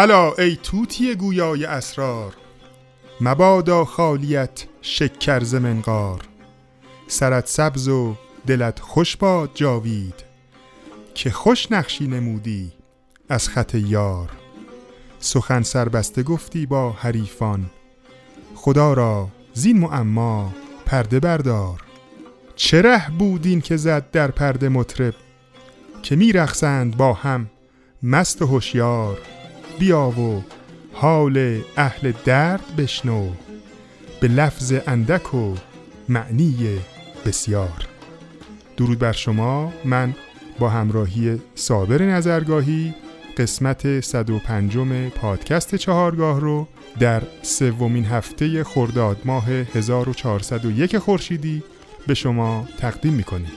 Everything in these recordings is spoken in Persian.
الا ای توتی گویای اسرار مبادا خالیت شکر ز منقار. سرت سبز و دلت خوش باد جاوید که خوش نقشی نمودی از خط یار. سخن سربسته گفتی با حریفان خدا را زین معما پرده بردار. چه ره بود این که زد در پرده مطرب که میرقصند با هم مست و هوشیار. بیا و حال اهل درد بشنو به لفظ اندک و معنی بسیار. درود بر شما من با همراهی صابر نظرگاهی قسمت 105 پادکست چهارگاه رو در سومین هفته خرداد ماه 1401 خورشیدی به شما تقدیم می‌کنیم.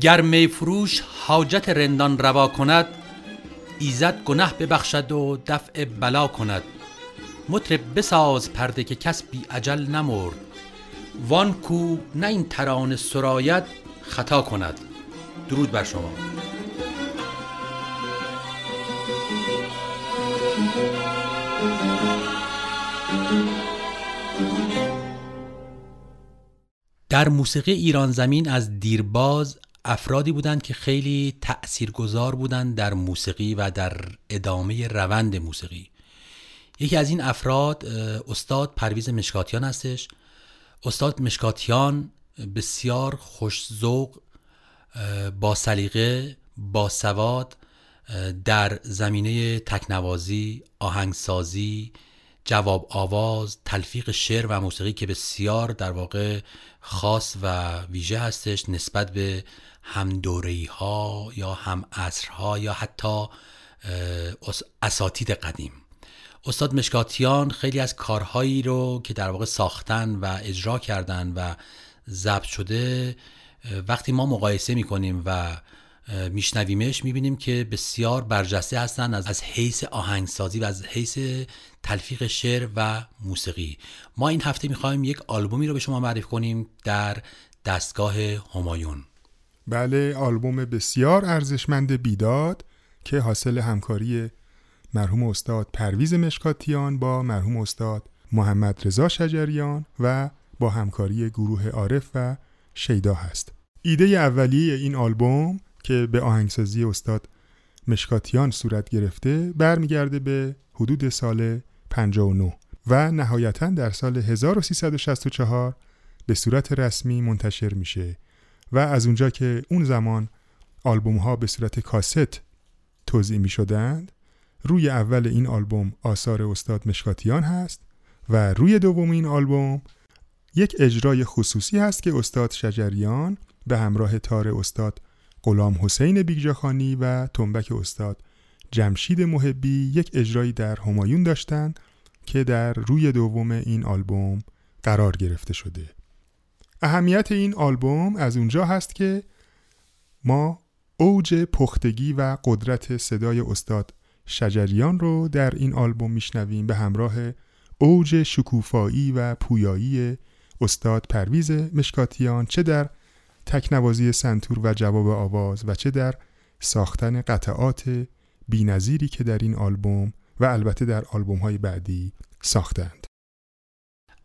گر می فروش حاجت رندان روا کند ایزد گناه ببخشد و دفع بلا کند. مطرب بساز پرده که کس بی عجل نمرد. وان کو نه این ترانه سراید خطا کند. درود بر شما. در موسیقی ایران زمین از دیرباز افرادی بودند که خیلی تأثیرگذار بودند در موسیقی و در ادامه روند موسیقی. یکی از این افراد استاد پرویز مشکاتیان هستش. استاد مشکاتیان بسیار خوشزوق با سلیقه با سواد در زمینه تکنوازی آهنگسازی جواب آواز تلفیق شعر و موسیقی که بسیار در واقع خاص و ویژه هستش نسبت به هم ها یا هم عصرها یا حتی اساتید قدیم. استاد مشکاتیان خیلی از کارهایی رو که در واقع ساختن و اجرا کردن و ضبط شده وقتی ما مقایسه می‌کنیم و میشنویمش می‌بینیم که بسیار برجسته هستن از, از حیث آهنگسازی و از حیث تلفیق شعر و موسیقی. ما این هفته می‌خوایم یک آلبومی رو به شما معرفی کنیم در دستگاه همایون. بله آلبوم بسیار ارزشمند بیداد که حاصل همکاری مرحوم استاد پرویز مشکاتیان با مرحوم استاد محمد رضا شجریان و با همکاری گروه عارف و شیدا هست. ایده اولیه این آلبوم که به آهنگسازی استاد مشکاتیان صورت گرفته برمیگرده به حدود سال 59 و نهایتا در سال 1364 به صورت رسمی منتشر میشه. و از اونجا که اون زمان آلبوم ها به صورت کاست توضیح می شدند روی اول این آلبوم آثار استاد مشکاتیان هست و روی دوم این آلبوم یک اجرای خصوصی هست که استاد شجریان به همراه تار استاد غلام حسین بیگجاخانی و تنبک استاد جمشید محبی یک اجرایی در همایون داشتند که در روی دوم این آلبوم قرار گرفته شده. اهمیت این آلبوم از اونجا هست که ما اوج پختگی و قدرت صدای استاد شجریان رو در این آلبوم میشنویم به همراه اوج شکوفایی و پویایی استاد پرویز مشکاتیان چه در تکنوازی سنتور و جواب آواز و چه در ساختن قطعات بینظیری که در این آلبوم و البته در آلبوم های بعدی ساختند.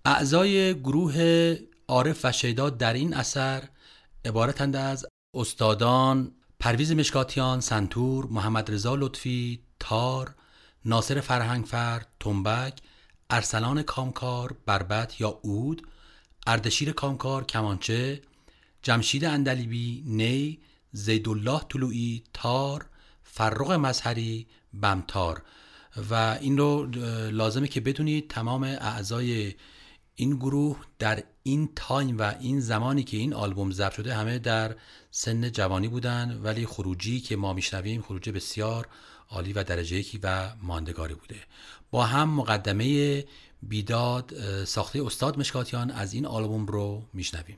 اعضای گروه عارف و شیداد در این اثر عبارتند از استادان پرویز مشکاتیان سنتور محمد رضا لطفی تار ناصر فرهنگفر تنبک ارسلان کامکار بربت یا اود اردشیر کامکار کمانچه جمشید اندلیبی نی زیدالله طلوعی تار فرق مظهری بمتار. و این رو لازمه که بدونید تمام اعضای این گروه در این تایم و این زمانی که این آلبوم ضبط شده همه در سن جوانی بودن ولی خروجی که ما میشنویم خروج بسیار عالی و درجه یکی و ماندگاری بوده. با هم مقدمه بیداد ساخته استاد مشکاتیان از این آلبوم رو میشنویم.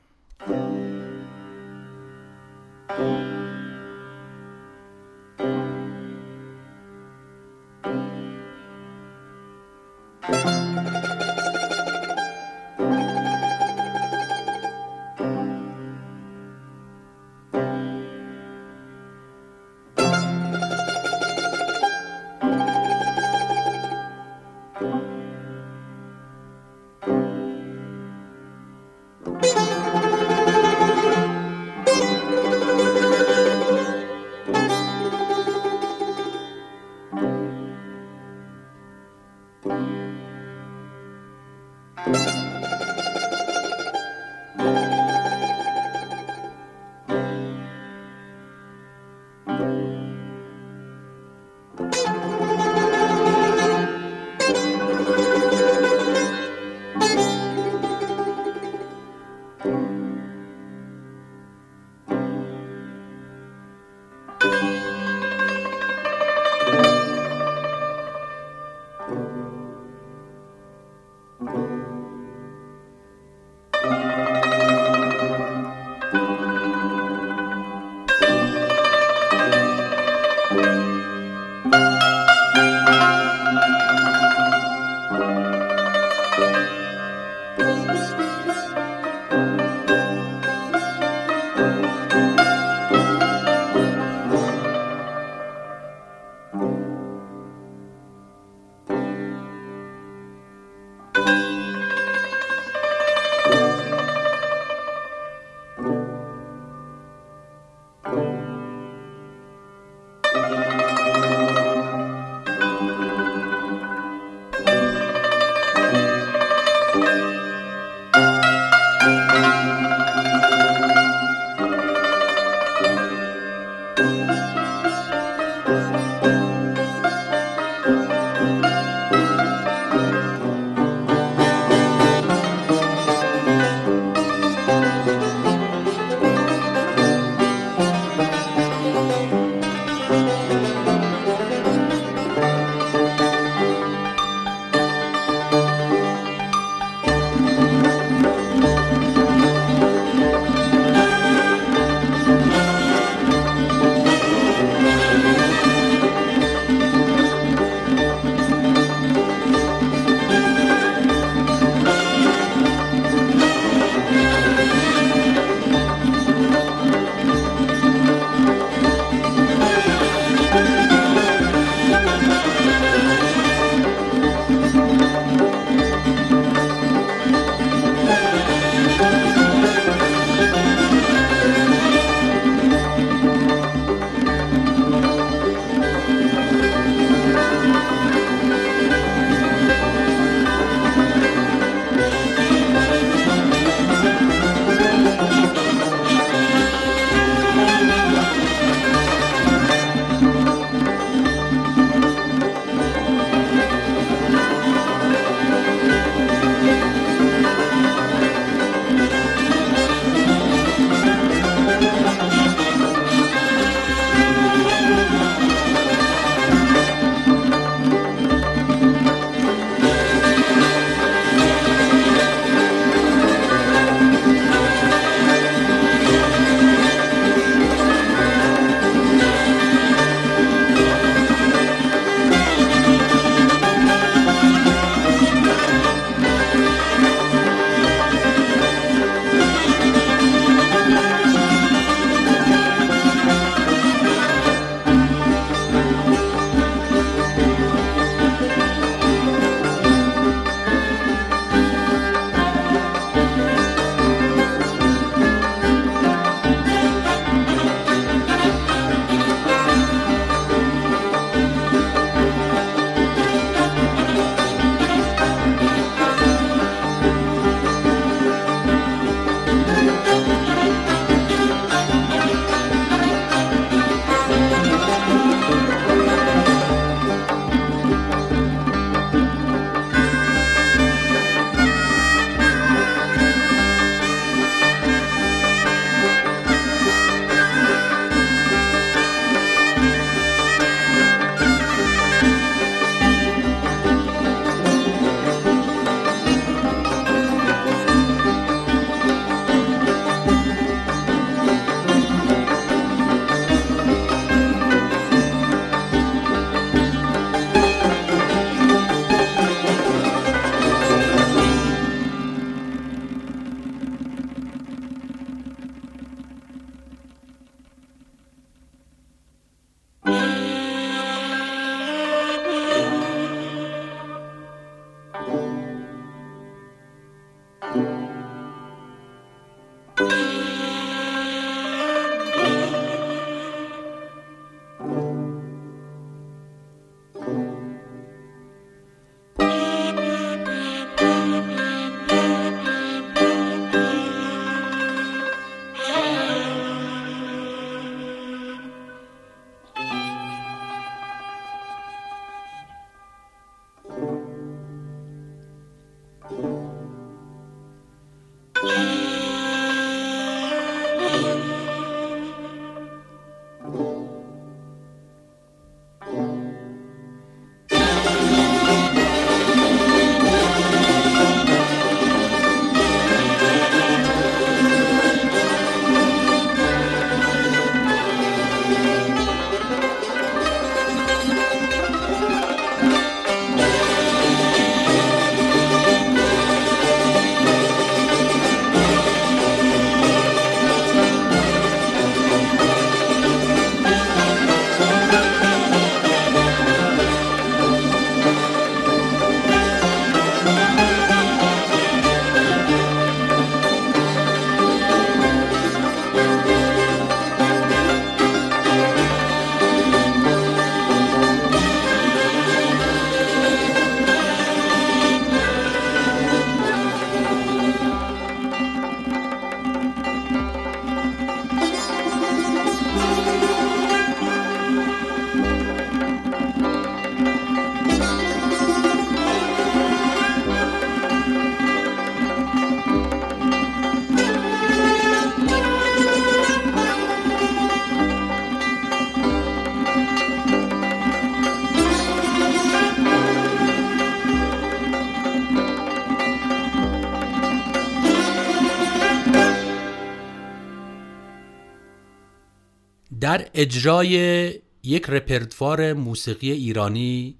اجرای یک رپرتوار موسیقی ایرانی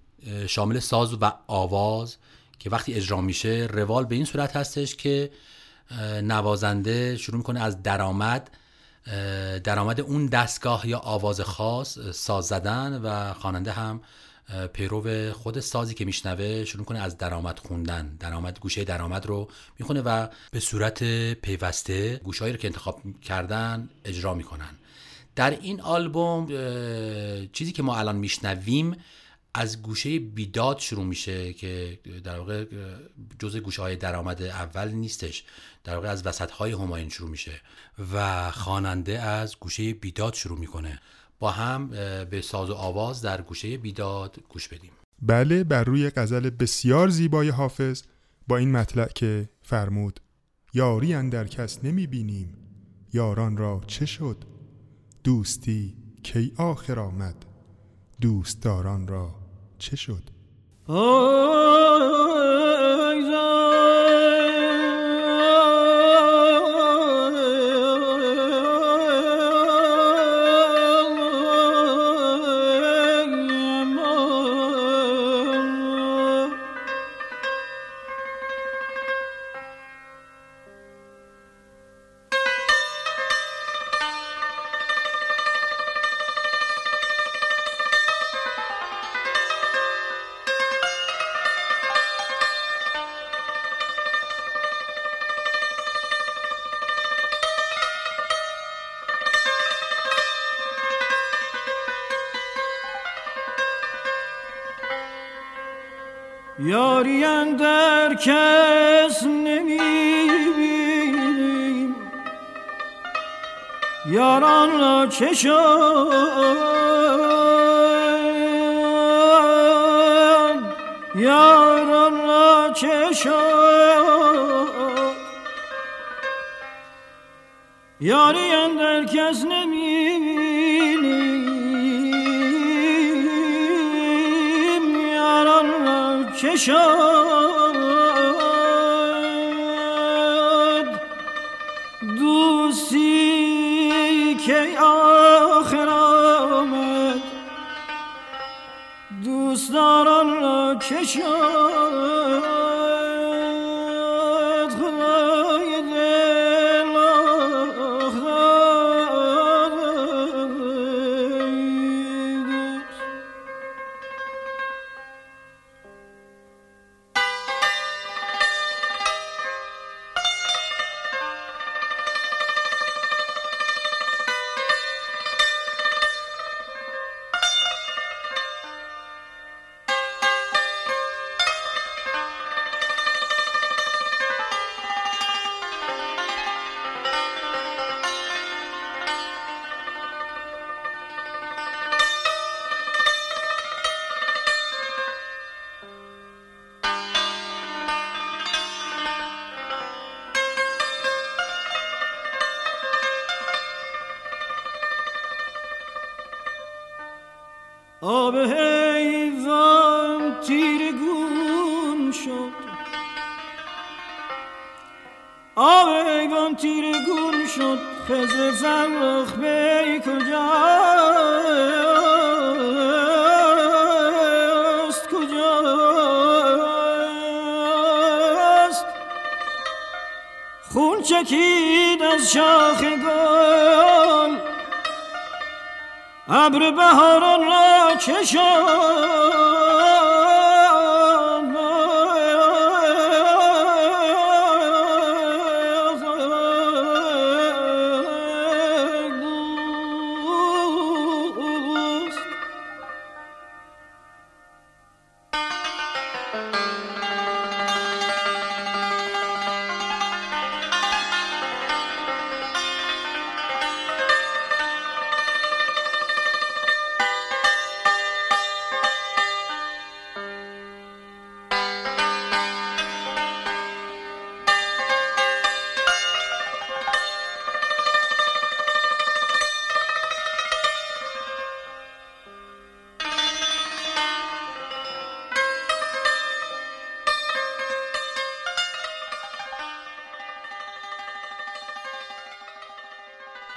شامل ساز و آواز که وقتی اجرا میشه روال به این صورت هستش که نوازنده شروع می‌کنه از درآمد درآمد اون دستگاه یا آواز خاص ساز زدن و خواننده هم پیرو خود سازی که میشنوه شروع کنه از درآمد خوندن درآمد گوشه درآمد رو می‌خونه و به صورت پیوسته گوشهایی رو که انتخاب کردن اجرا می‌کنن. در این آلبوم چیزی که ما الان میشنویم از گوشه بیداد شروع میشه که در واقع جزء گوشه های درآمد اول نیستش. در واقع از وسط های هماین شروع میشه و خواننده از گوشه بیداد شروع می‌کنه. با هم به ساز و آواز در گوشه بیداد گوش بدیم. بله بر روی غزل بسیار زیبای حافظ با این مطلع که فرمود یاری اندر کس نمی بینیم یاران را چه شد؟ دوستی کی آخر آمد؟ دوستداران را چه شد؟ یاری در کس نمی‌بینیم یاران را چه یاران را چه یاری در کس شد دوستی که آخر آمد دوستداران را ابر بهاران را چشان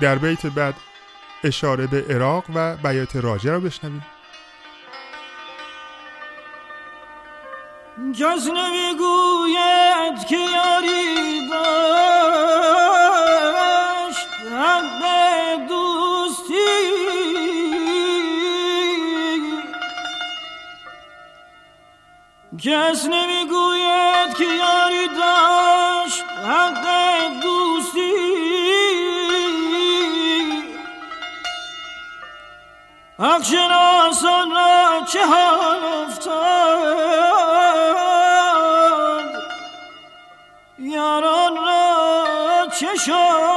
در بیت بعد اشاره به عراق و بیات راجع رو بشنویم. کس نمی‌گوید که یاری داشت حق دوستی. کس نمی‌گوید شناسان را چه حال افتاد؟ یاران را چه شد؟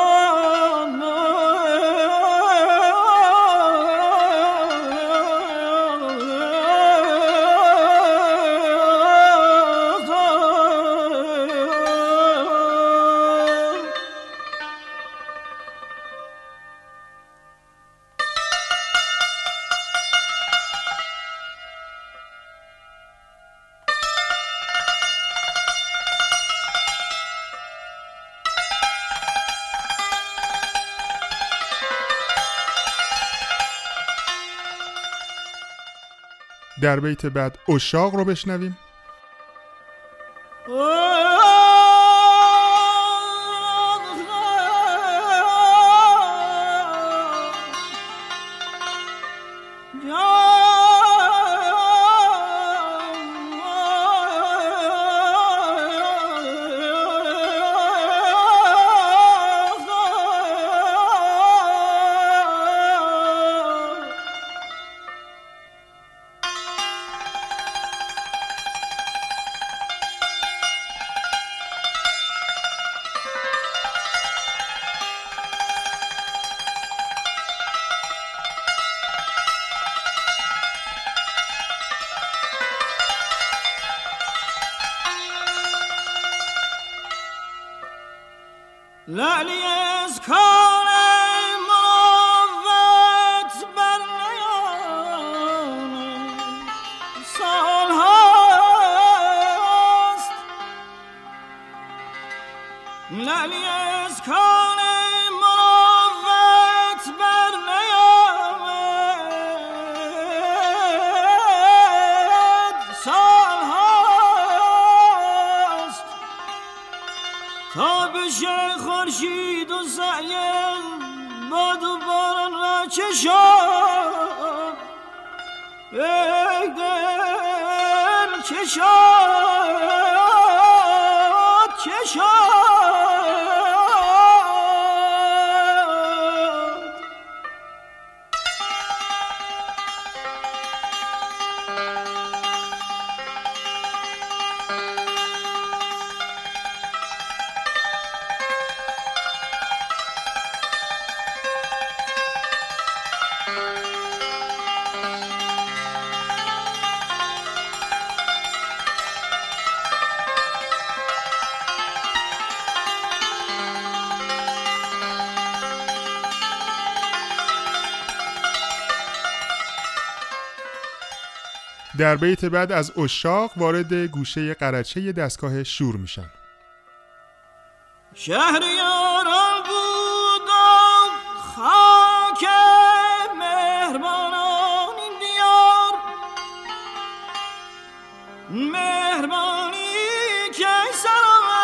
در بیت بعد اشاق رو بشنویم. لعلی از در بیت بعد از اشاق وارد گوشه قرچه دستگاه شور میشن. شهریاران بودم خاک مهربانان این دیار. مهربانی که سر آمد.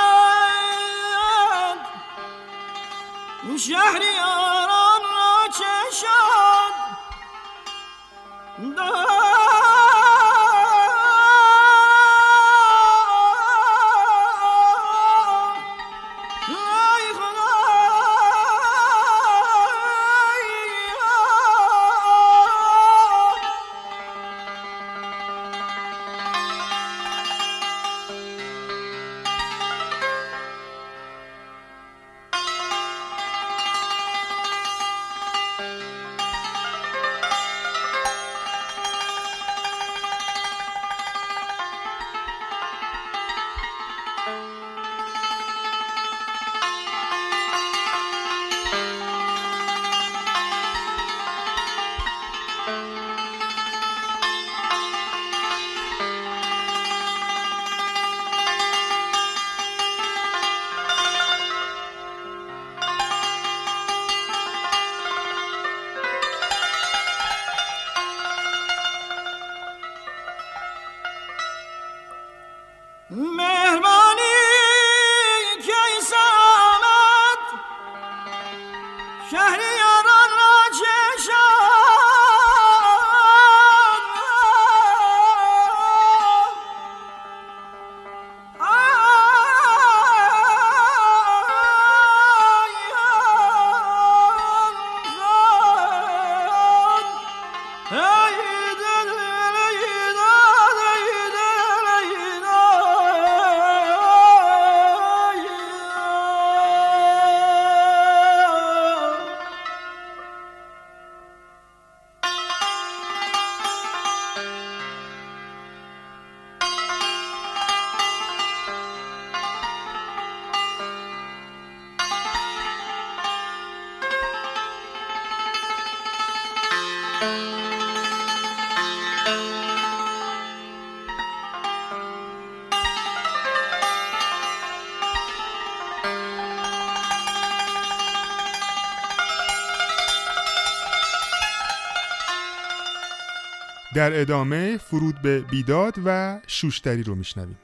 در ادامه فرود به بیداد و شوشتری رو میشنویم.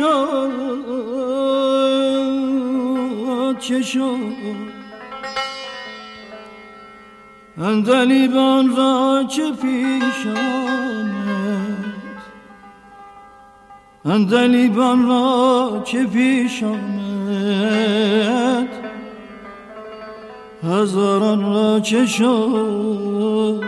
چشاد کشاد چشاد اندلیبان را چه پیش آمد اندلیبان را چه پیش آمد هزاران را چه شد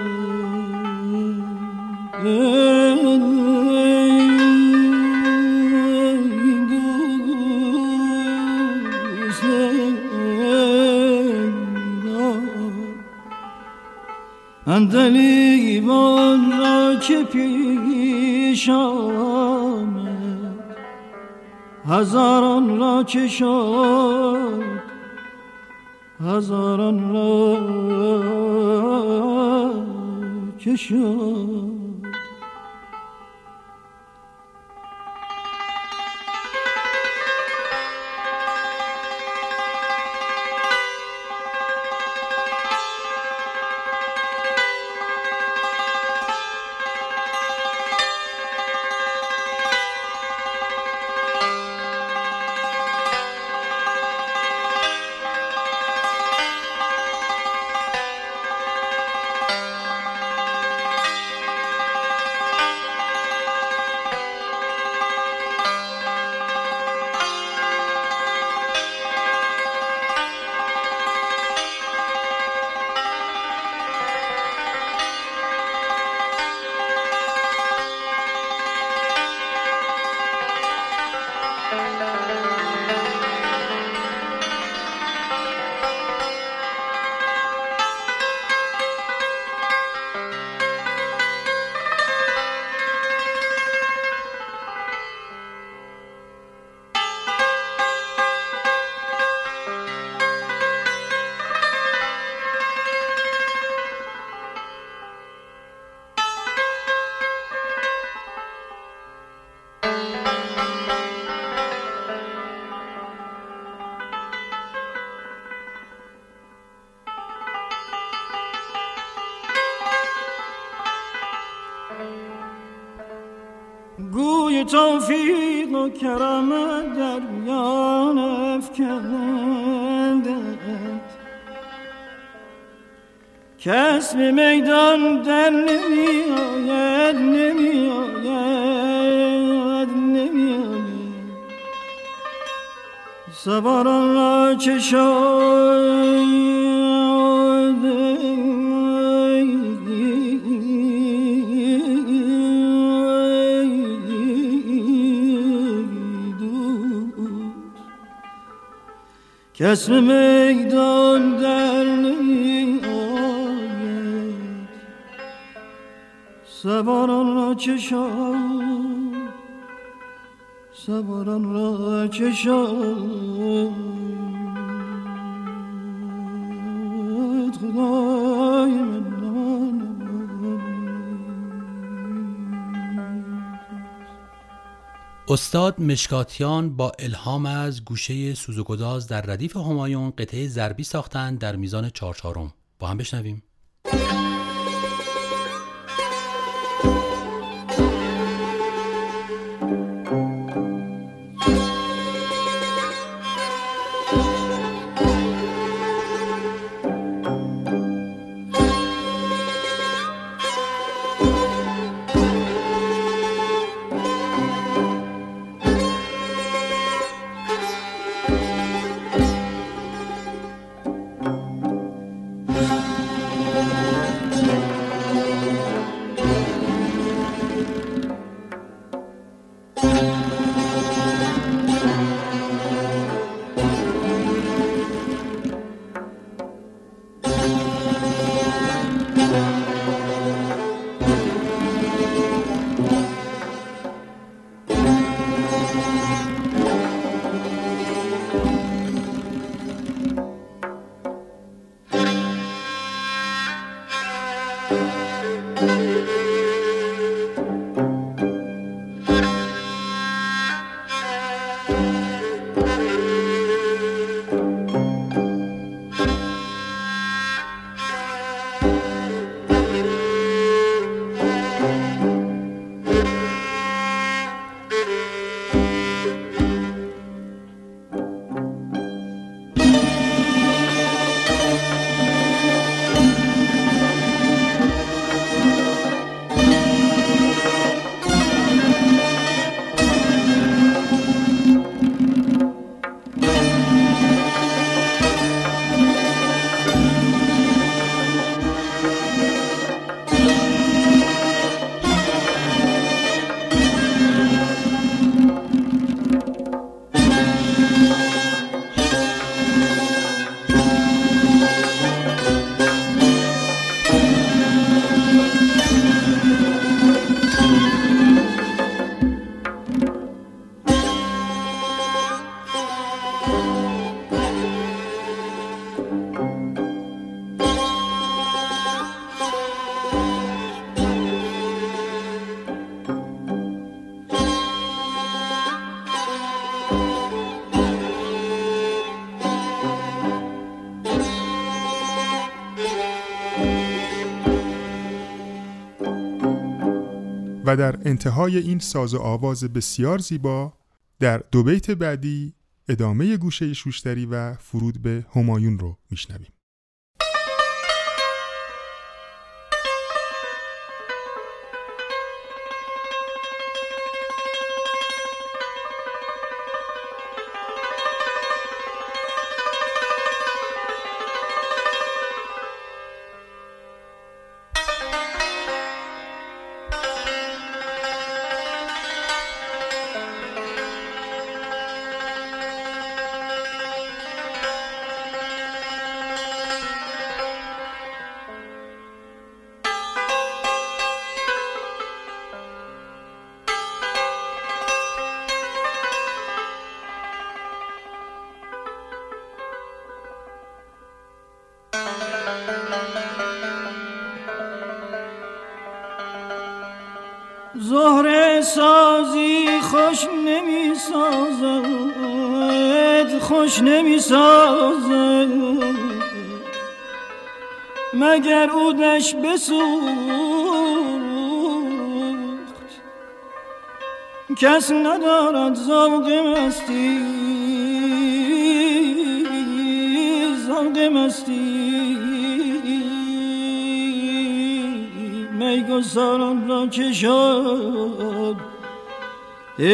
اندلیبان را چه پیش آمد هزاران را چه شد هزاران را چه شد کرم در میان افکندند کس به میدان در نمی آید نمی آید نمی آید سواران را کس به میدان در نمی آید. سواران را چه سواران را شد خدای من. استاد مشکاتیان با الهام از گوشه سوزوگداز در ردیف همایون قطعه ضربی ساختند در میزان چهار چهارم با هم بشنویم. در انتهای این ساز و آواز بسیار زیبا در دو بیت بعدی ادامه گوشه شوشتری و فرود به همایون رو میشنویم. سازد خوش نمی سازد مگر اودش بسوخت؟ کس ندارد ذوق مستی. ذوق مستی. میگساران را که شد. کس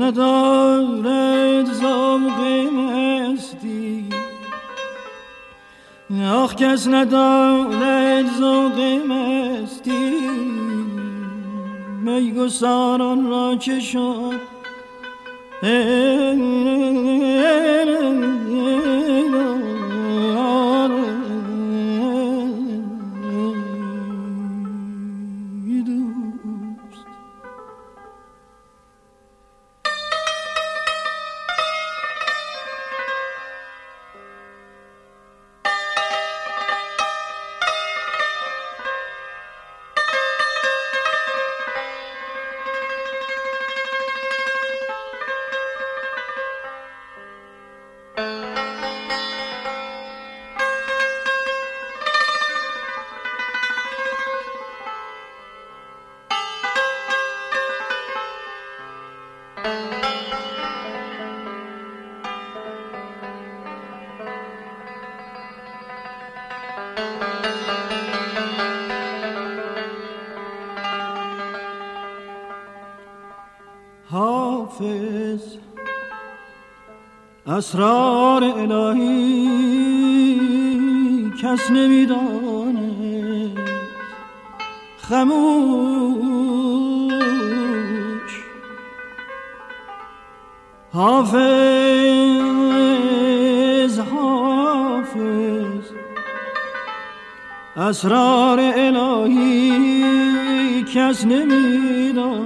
ندارد ذوق مستی آخ کس ندارد ذوق مستی میگساران را که شد دوست اسرار الهی کس نمی‌داند خموش. حافظ حافظ. اسرار الهی کس نمی‌داند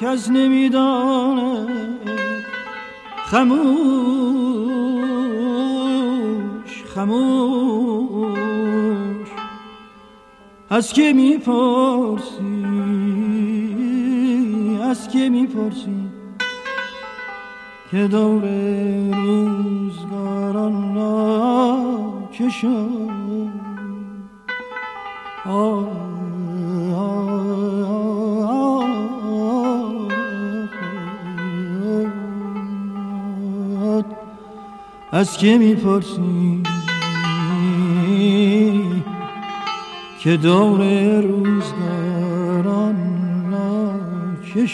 کس نمی‌داند. خموش خموش از که می‌پرسی؟ از که می‌پرسی؟ که دور روزگاران را که شد. از که می‌پرسی؟ که دور روزگاران را که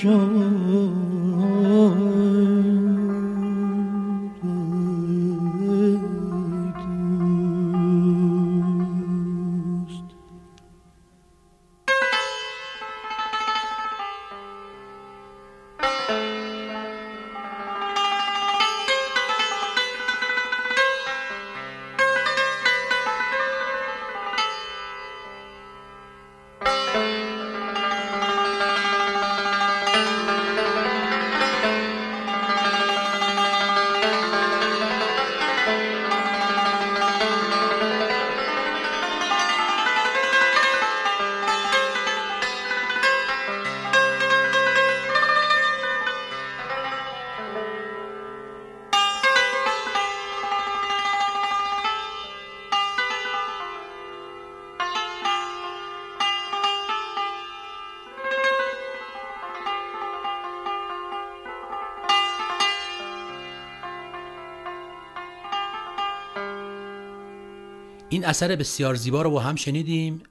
این اثر بسیار زیبا رو با هم شنیدیم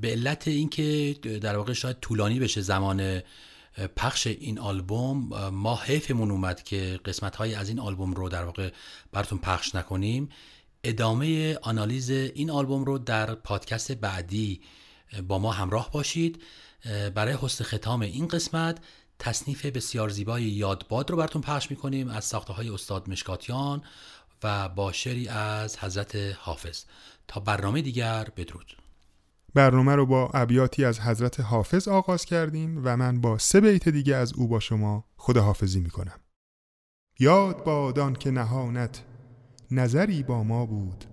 به علت اینکه در واقع شاید طولانی بشه زمان پخش این آلبوم. ما حیفمون اومد که قسمت های از این آلبوم رو در واقع براتون پخش نکنیم. ادامه آنالیز این آلبوم رو در پادکست بعدی با ما همراه باشید. برای حسن ختام این قسمت تصنیف بسیار زیبای یادباد رو براتون پخش می‌کنیم از ساخته های استاد مشکاتیان و با شعری از حضرت حافظ. تا برنامه دیگر بدرود. برنامه رو با ابیاتی از حضرت حافظ آغاز کردیم و من با سه بیت دیگه از او با شما خداحافظی می‌کنم. یاد بادان که نهانت نظری با ما بود.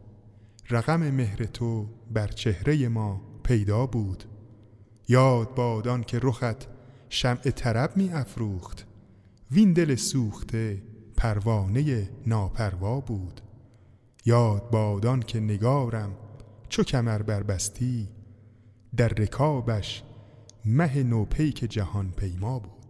رقم مهر تو بر چهره ما پیدا بود. یاد بادان که رخت شمع طرب می افروخت وین دل سوخته پروانه ناپروا بود. یاد بادان که نگارم چو کمر بربستی در رکابش مه نوپیک جهان پیما بود.